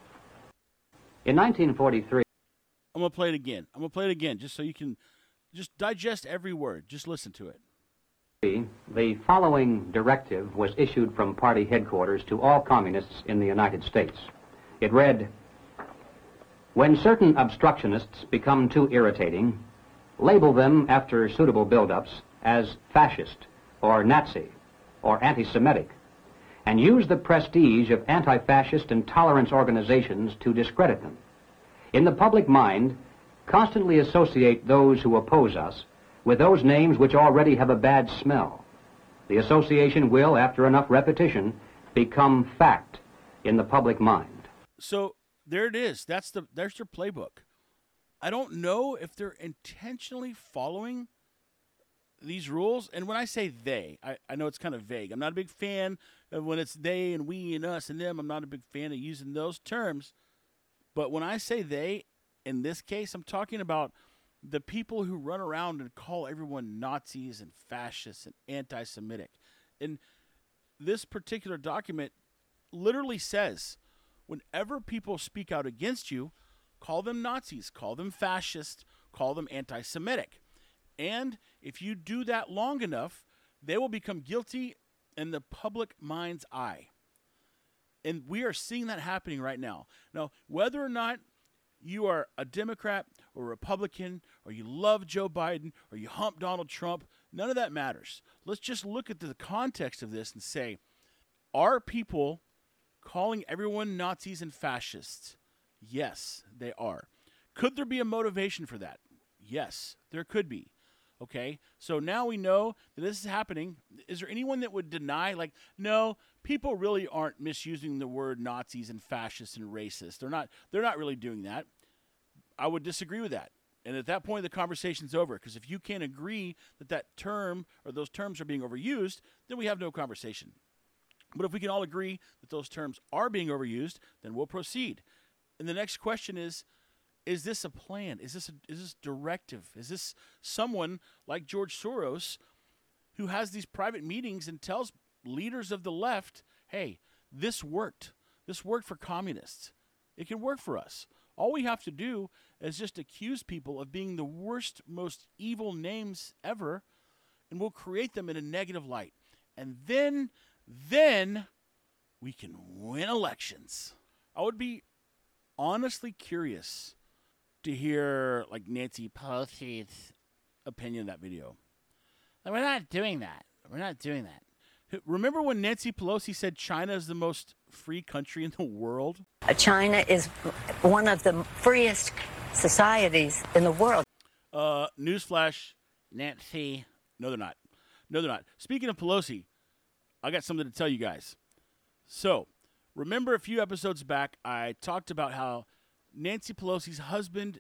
In 1943, I'm going to play it again. I'm going to play it again just so you can just digest every word. Just listen to it. The following directive was issued from party headquarters to all communists in the United States. It read, When certain obstructionists become too irritating, label them after suitable buildups as fascist or Nazi or anti-Semitic and use the prestige of anti-fascist and tolerance organizations to discredit them. In the public mind, constantly associate those who oppose us with those names which already have a bad smell. The association will, after enough repetition, become fact in the public mind. So there it is. That's the there's their playbook. I don't know if they're intentionally following these rules. And when I say they, I, I know it's kind of vague. I'm not a big fan of when it's they and we and us and them. I'm not a big fan of using those terms. But when I say they, in this case, I'm talking about the people who run around and call everyone Nazis and fascists and anti Semitic. And this particular document literally says whenever people speak out against you, call them Nazis, call them fascist, call them anti Semitic. And if you do that long enough, they will become guilty in the public mind's eye. And we are seeing that happening right now. Now, whether or not you are a Democrat or Republican, or you love Joe Biden, or you hump Donald Trump, none of that matters. Let's just look at the context of this and say, are people calling everyone Nazis and fascists? Yes, they are. Could there be a motivation for that? Yes, there could be. Okay, so now we know that this is happening. Is there anyone that would deny, like, no, people really aren't misusing the word Nazis and fascists and racist? They're not. They're not really doing that. I would disagree with that. And at that point, the conversation's over. Because if you can't agree that that term or those terms are being overused, then we have no conversation. But if we can all agree that those terms are being overused, then we'll proceed. And the next question is is this a plan? Is this a, is this directive? Is this someone like George Soros who has these private meetings and tells leaders of the left, "Hey, this worked. This worked for communists. It can work for us. All we have to do is just accuse people of being the worst, most evil names ever, and we'll create them in a negative light. And then then we can win elections." I would be honestly curious to hear like Nancy Pelosi's opinion of that video. Like, we're not doing that. We're not doing that. Remember when Nancy Pelosi said China is the most free country in the world? China is one of the freest societies in the world. Uh, newsflash, Nancy. No, they're not. No, they're not. Speaking of Pelosi, I got something to tell you guys. So, remember a few episodes back, I talked about how Nancy Pelosi's husband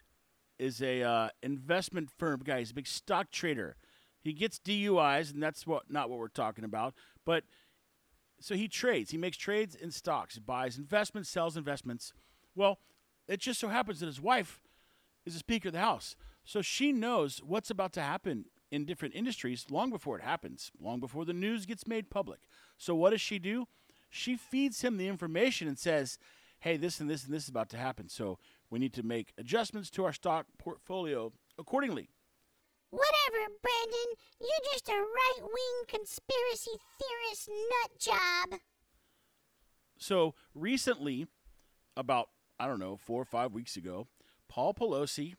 is a uh, investment firm guy. He's a big stock trader. He gets DUIs, and that's what not what we're talking about. But so he trades. He makes trades in stocks. Buys investments, sells investments. Well, it just so happens that his wife is the Speaker of the House, so she knows what's about to happen in different industries long before it happens, long before the news gets made public. So what does she do? She feeds him the information and says, hey, this and this and this is about to happen. So we need to make adjustments to our stock portfolio accordingly. Whatever, Brandon. You're just a right wing conspiracy theorist nut job. So recently, about, I don't know, four or five weeks ago, Paul Pelosi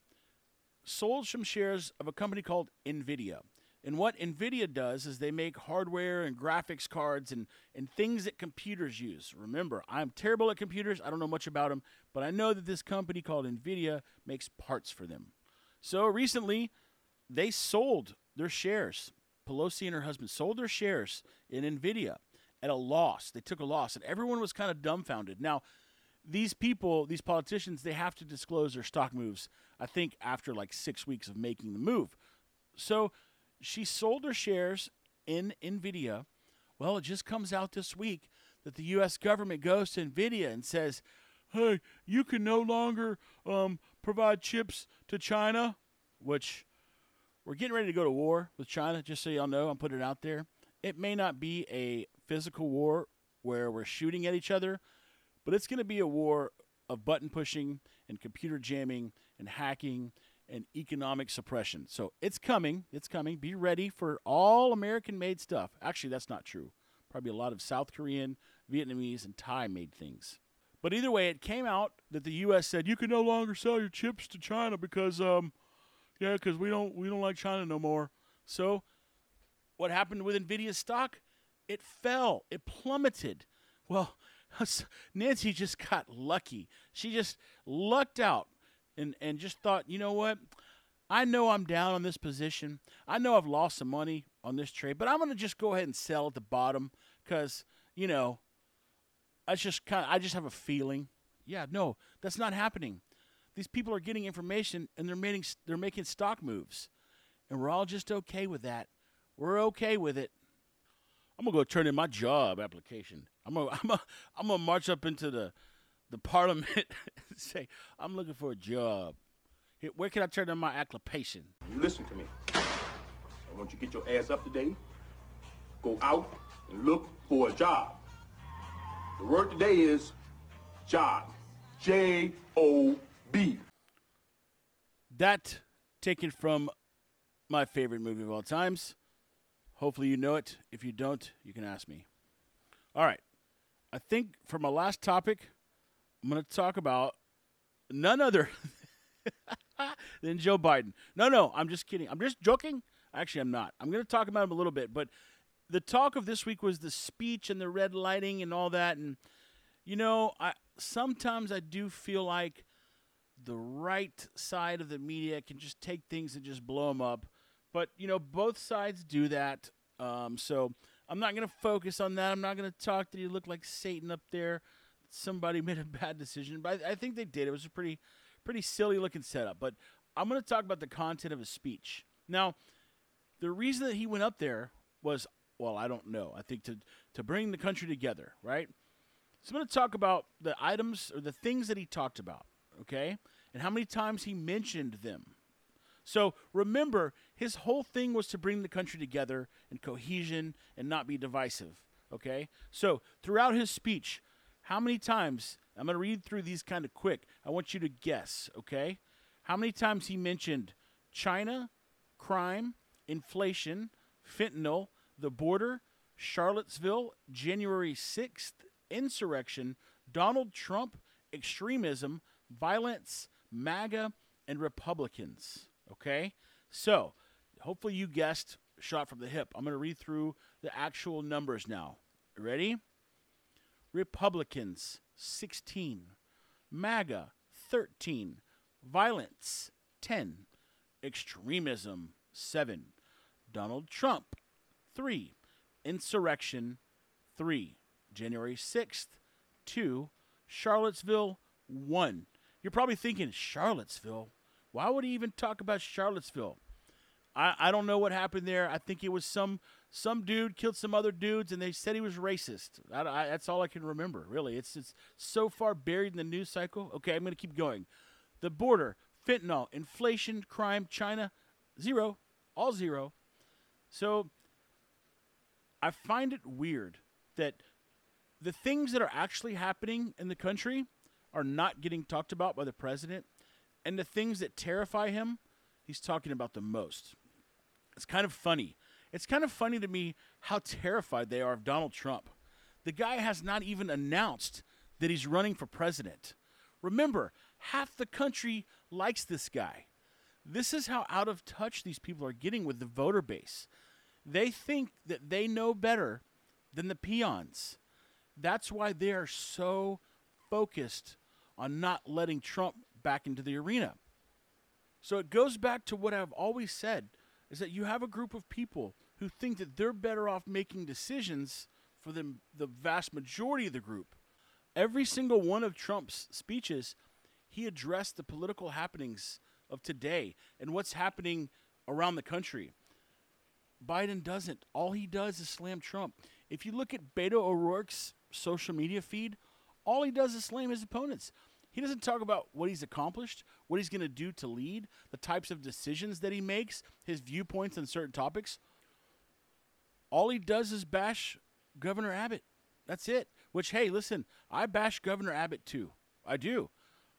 sold some shares of a company called NVIDIA. And what NVIDIA does is they make hardware and graphics cards and, and things that computers use. Remember, I'm terrible at computers. I don't know much about them, but I know that this company called NVIDIA makes parts for them. So recently, they sold their shares. Pelosi and her husband sold their shares in NVIDIA at a loss. They took a loss, and everyone was kind of dumbfounded. Now, these people, these politicians, they have to disclose their stock moves, I think, after like six weeks of making the move. So she sold her shares in NVIDIA. Well, it just comes out this week that the U.S. government goes to NVIDIA and says, hey, you can no longer um, provide chips to China, which we're getting ready to go to war with China, just so y'all know. I'm putting it out there. It may not be a physical war where we're shooting at each other, but it's going to be a war of button pushing and computer jamming and hacking and economic suppression. So it's coming. It's coming. Be ready for all American made stuff. Actually, that's not true. Probably a lot of South Korean, Vietnamese, and Thai made things. But either way, it came out that the U.S. said you can no longer sell your chips to China because, um, yeah, because we don't we don't like China no more. So, what happened with Nvidia's stock? It fell. It plummeted. Well, Nancy just got lucky. She just lucked out and and just thought, you know what? I know I'm down on this position. I know I've lost some money on this trade, but I'm going to just go ahead and sell at the bottom because you know, I just kind of I just have a feeling. Yeah, no, that's not happening. These people are getting information and they're making they're making stock moves, and we're all just okay with that. We're okay with it. I'm gonna go turn in my job application. I'm gonna I'm gonna, I'm gonna march up into the the parliament and say, I'm looking for a job. Here, where can I turn in my application? You listen to me. I want you to get your ass up today, go out and look for a job. The word today is job. J O That taken from my favorite movie of all times. Hopefully you know it. If you don't, you can ask me. All right. I think for my last topic, I'm going to talk about none other than Joe Biden. No, no, I'm just kidding. I'm just joking. Actually, I'm not. I'm going to talk about him a little bit, but the talk of this week was the speech and the red lighting and all that. And you know, I sometimes I do feel like the right side of the media can just take things and just blow them up. But you know, both sides do that. Um, so I'm not going to focus on that. I'm not going to talk that he looked like Satan up there somebody made a bad decision, but I, I think they did. It was a pretty pretty silly looking setup. But I'm going to talk about the content of his speech. Now, the reason that he went up there was, well, I don't know. I think to to bring the country together, right? So I'm going to talk about the items or the things that he talked about, okay? And how many times he mentioned them. So remember, his whole thing was to bring the country together in cohesion and not be divisive, okay? So throughout his speech, how many times, I'm going to read through these kind of quick. I want you to guess, okay? How many times he mentioned China, crime, inflation, fentanyl, the border, Charlottesville, January 6th, insurrection, Donald Trump, extremism, violence, MAGA, and Republicans. Okay? So, hopefully you guessed shot from the hip. I'm going to read through the actual numbers now. Ready? Republicans, 16. MAGA, 13. Violence, 10. Extremism, 7. Donald Trump, 3. Insurrection, 3. January 6th, 2. Charlottesville, 1. You're probably thinking, Charlottesville? Why would he even talk about Charlottesville? I, I don't know what happened there. I think it was some some dude killed some other dudes, and they said he was racist. I, I, that's all I can remember. Really, it's it's so far buried in the news cycle. Okay, I'm to keep going. The border, fentanyl, inflation, crime, China, zero, all zero. So I find it weird that the things that are actually happening in the country are not getting talked about by the president, and the things that terrify him, he's talking about the most. It's kind of funny. It's kind of funny to me how terrified they are of Donald Trump. The guy has not even announced that he's running for president. Remember, half the country likes this guy. This is how out of touch these people are getting with the voter base. They think that they know better than the peons. That's why they are so focused on not letting Trump back into the arena. So it goes back to what I've always said is that you have a group of people who think that they're better off making decisions for the, the vast majority of the group. Every single one of Trump's speeches, he addressed the political happenings of today and what's happening around the country. Biden doesn't. All he does is slam Trump. If you look at Beto O'Rourke's social media feed, all he does is slam his opponents. He doesn't talk about what he's accomplished, what he's going to do to lead, the types of decisions that he makes, his viewpoints on certain topics. All he does is bash Governor Abbott. That's it. Which, hey, listen, I bash Governor Abbott too. I do.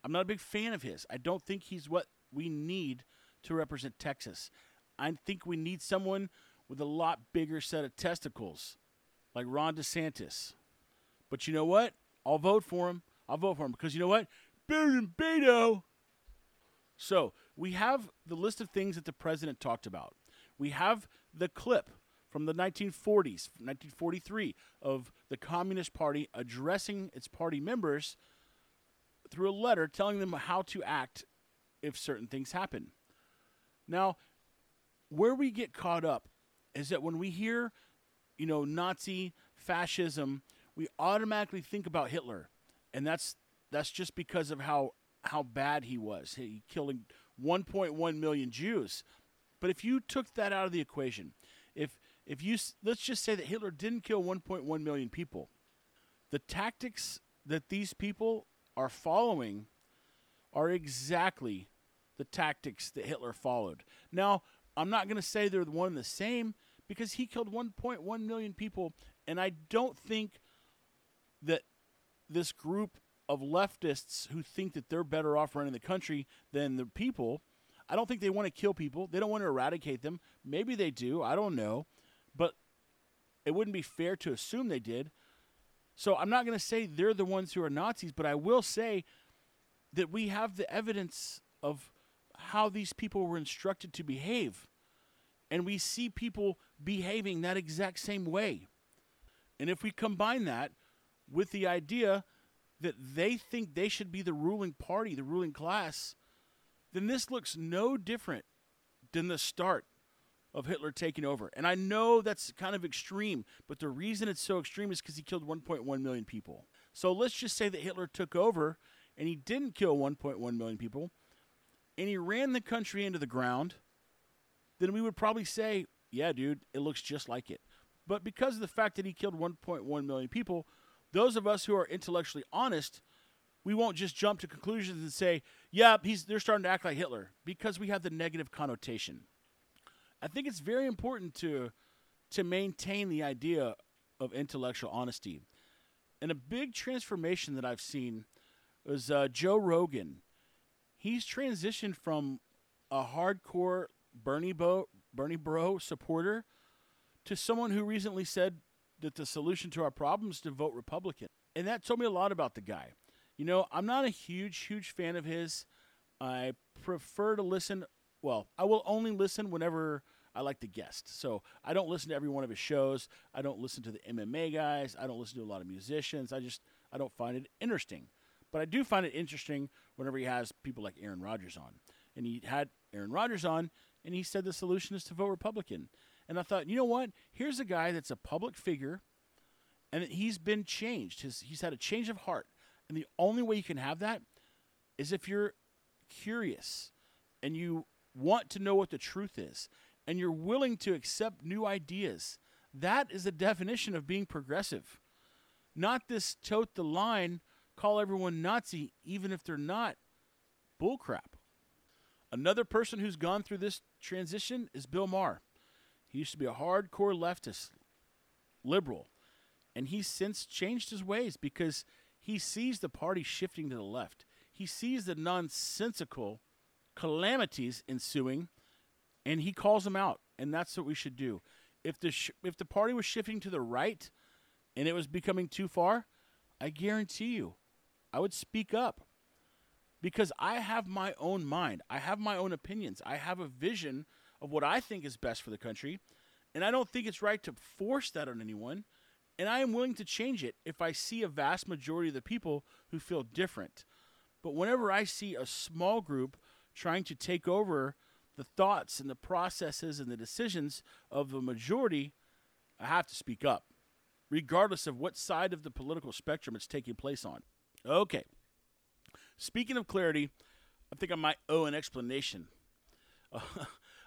I'm not a big fan of his. I don't think he's what we need to represent Texas. I think we need someone with a lot bigger set of testicles, like Ron DeSantis. But you know what? I'll vote for him. I'll vote for him because you know what? Better than Beto. So we have the list of things that the president talked about. We have the clip from the 1940s, 1943, of the Communist Party addressing its party members through a letter telling them how to act if certain things happen. Now, where we get caught up is that when we hear, you know, Nazi fascism, we automatically think about Hitler, and that's that's just because of how how bad he was. He killing 1.1 million Jews. But if you took that out of the equation, if if you let's just say that Hitler didn't kill 1.1 million people, the tactics that these people are following are exactly the tactics that Hitler followed. Now, I'm not going to say they're one and the same because he killed 1.1 million people, and I don't think that this group of leftists who think that they're better off running the country than the people, I don't think they want to kill people. They don't want to eradicate them. Maybe they do. I don't know. But it wouldn't be fair to assume they did. So I'm not going to say they're the ones who are Nazis, but I will say that we have the evidence of how these people were instructed to behave. And we see people behaving that exact same way. And if we combine that with the idea that they think they should be the ruling party, the ruling class, then this looks no different than the start of Hitler taking over. And I know that's kind of extreme, but the reason it's so extreme is because he killed 1.1 million people. So let's just say that Hitler took over and he didn't kill 1.1 million people. and he ran the country into the ground, then we would probably say, yeah, dude, it looks just like it. But because of the fact that he killed 1.1 million people, those of us who are intellectually honest, we won't just jump to conclusions and say, yeah, he's, they're starting to act like Hitler because we have the negative connotation. I think it's very important to, to maintain the idea of intellectual honesty. And a big transformation that I've seen was uh, Joe Rogan. He's transitioned from a hardcore Bernie, Bo- Bernie Bro supporter to someone who recently said that the solution to our problems is to vote Republican. And that told me a lot about the guy. You know, I'm not a huge, huge fan of his. I prefer to listen. Well, I will only listen whenever I like the guest. So I don't listen to every one of his shows. I don't listen to the MMA guys. I don't listen to a lot of musicians. I just I don't find it interesting. But I do find it interesting whenever he has people like Aaron Rodgers on. And he had Aaron Rodgers on, and he said the solution is to vote Republican. And I thought, you know what? Here's a guy that's a public figure, and he's been changed. His, he's had a change of heart. And the only way you can have that is if you're curious and you want to know what the truth is and you're willing to accept new ideas. That is the definition of being progressive. Not this tote the line, call everyone Nazi, even if they're not. Bullcrap. Another person who's gone through this transition is Bill Maher. He used to be a hardcore leftist, liberal, and he's since changed his ways because he sees the party shifting to the left. He sees the nonsensical calamities ensuing, and he calls them out. And that's what we should do. If the sh- if the party was shifting to the right, and it was becoming too far, I guarantee you, I would speak up because I have my own mind. I have my own opinions. I have a vision of what I think is best for the country, and I don't think it's right to force that on anyone. And I am willing to change it if I see a vast majority of the people who feel different. But whenever I see a small group trying to take over the thoughts and the processes and the decisions of the majority, I have to speak up, regardless of what side of the political spectrum it's taking place on. Okay. Speaking of clarity, I think I might owe an explanation.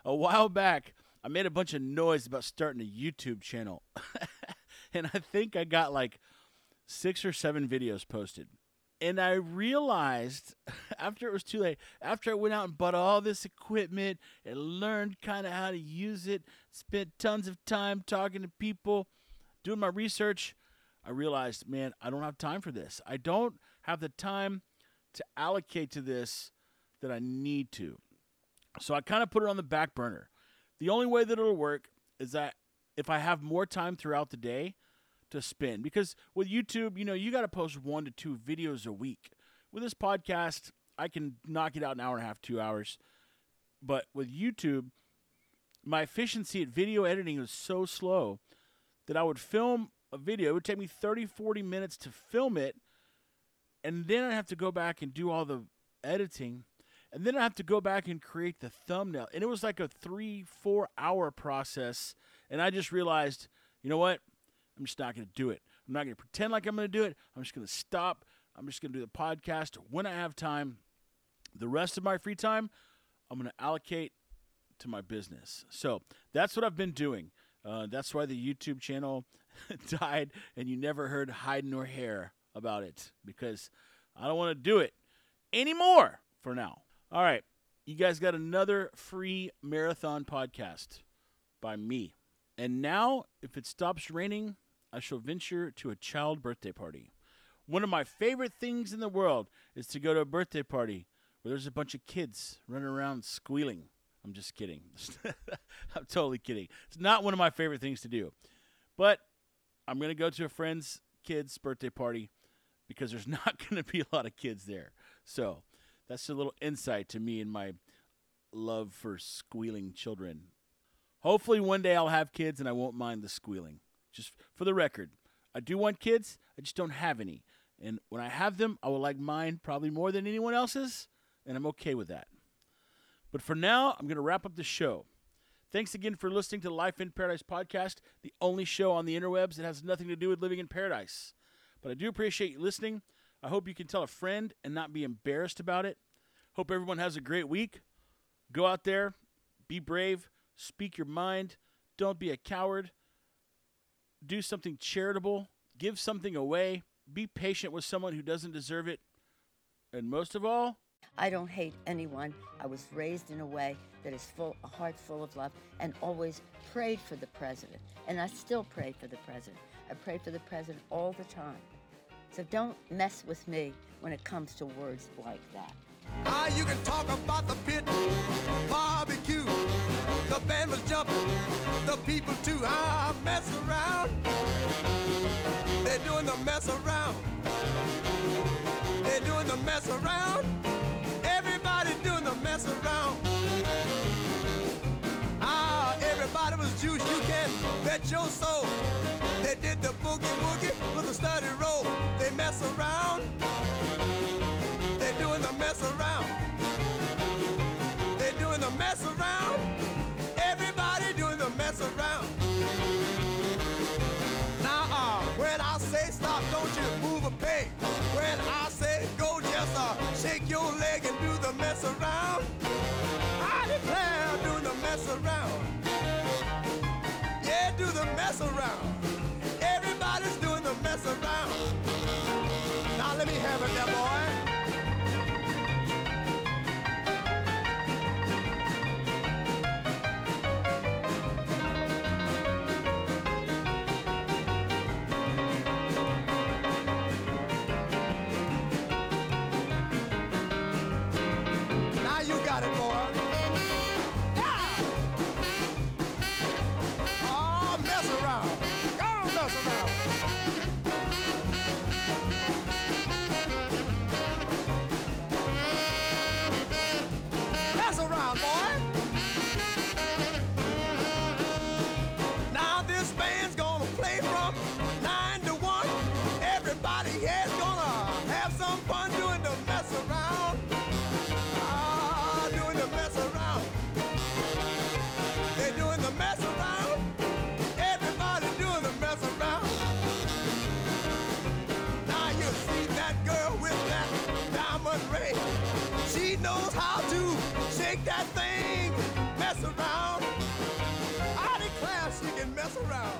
a while back, I made a bunch of noise about starting a YouTube channel. and I think I got like six or seven videos posted. And I realized after it was too late, after I went out and bought all this equipment and learned kind of how to use it, spent tons of time talking to people, doing my research, I realized, man, I don't have time for this. I don't have the time to allocate to this that I need to. So I kind of put it on the back burner. The only way that it'll work is that if I have more time throughout the day to spend, because with YouTube, you know, you got to post one to two videos a week. With this podcast, I can knock it out an hour and a half, two hours. But with YouTube, my efficiency at video editing is so slow that I would film a video. It would take me 30, 40 minutes to film it. And then I'd have to go back and do all the editing and then I have to go back and create the thumbnail. And it was like a three, four hour process. And I just realized, you know what? I'm just not going to do it. I'm not going to pretend like I'm going to do it. I'm just going to stop. I'm just going to do the podcast when I have time. The rest of my free time, I'm going to allocate to my business. So that's what I've been doing. Uh, that's why the YouTube channel died, and you never heard hide nor hair about it because I don't want to do it anymore for now. All right. You guys got another free marathon podcast by me. And now, if it stops raining, I shall venture to a child birthday party. One of my favorite things in the world is to go to a birthday party where there's a bunch of kids running around squealing. I'm just kidding. I'm totally kidding. It's not one of my favorite things to do. But I'm going to go to a friend's kid's birthday party because there's not going to be a lot of kids there. So that's a little insight to me and my love for squealing children. Hopefully, one day I'll have kids and I won't mind the squealing. Just for the record, I do want kids, I just don't have any. And when I have them, I will like mine probably more than anyone else's, and I'm okay with that. But for now, I'm going to wrap up the show. Thanks again for listening to the Life in Paradise podcast, the only show on the interwebs that has nothing to do with living in paradise. But I do appreciate you listening. I hope you can tell a friend and not be embarrassed about it. Hope everyone has a great week. Go out there, be brave, speak your mind, don't be a coward, do something charitable, give something away, be patient with someone who doesn't deserve it, and most of all, I don't hate anyone. I was raised in a way that is full, a heart full of love, and always prayed for the president. And I still pray for the president. I pray for the president all the time. So don't mess with me when it comes to words like that. Ah, you can talk about the pit, barbecue. The band was jumping, the people too. Ah, mess around. They're doing the mess around. They're doing the mess around. Bet your soul. They did the boogie woogie with a study roll. They mess around. They're doing the mess around. They're doing the mess around. Everybody doing the mess around. Now, uh, when I say stop, don't you move a peg. When I say go, just uh, shake your leg and do the mess around. I declare, doing the mess around. Mess around. Everybody's doing the mess around. Now let me have it, there, boy. thing. Mess around. I declare she can mess around.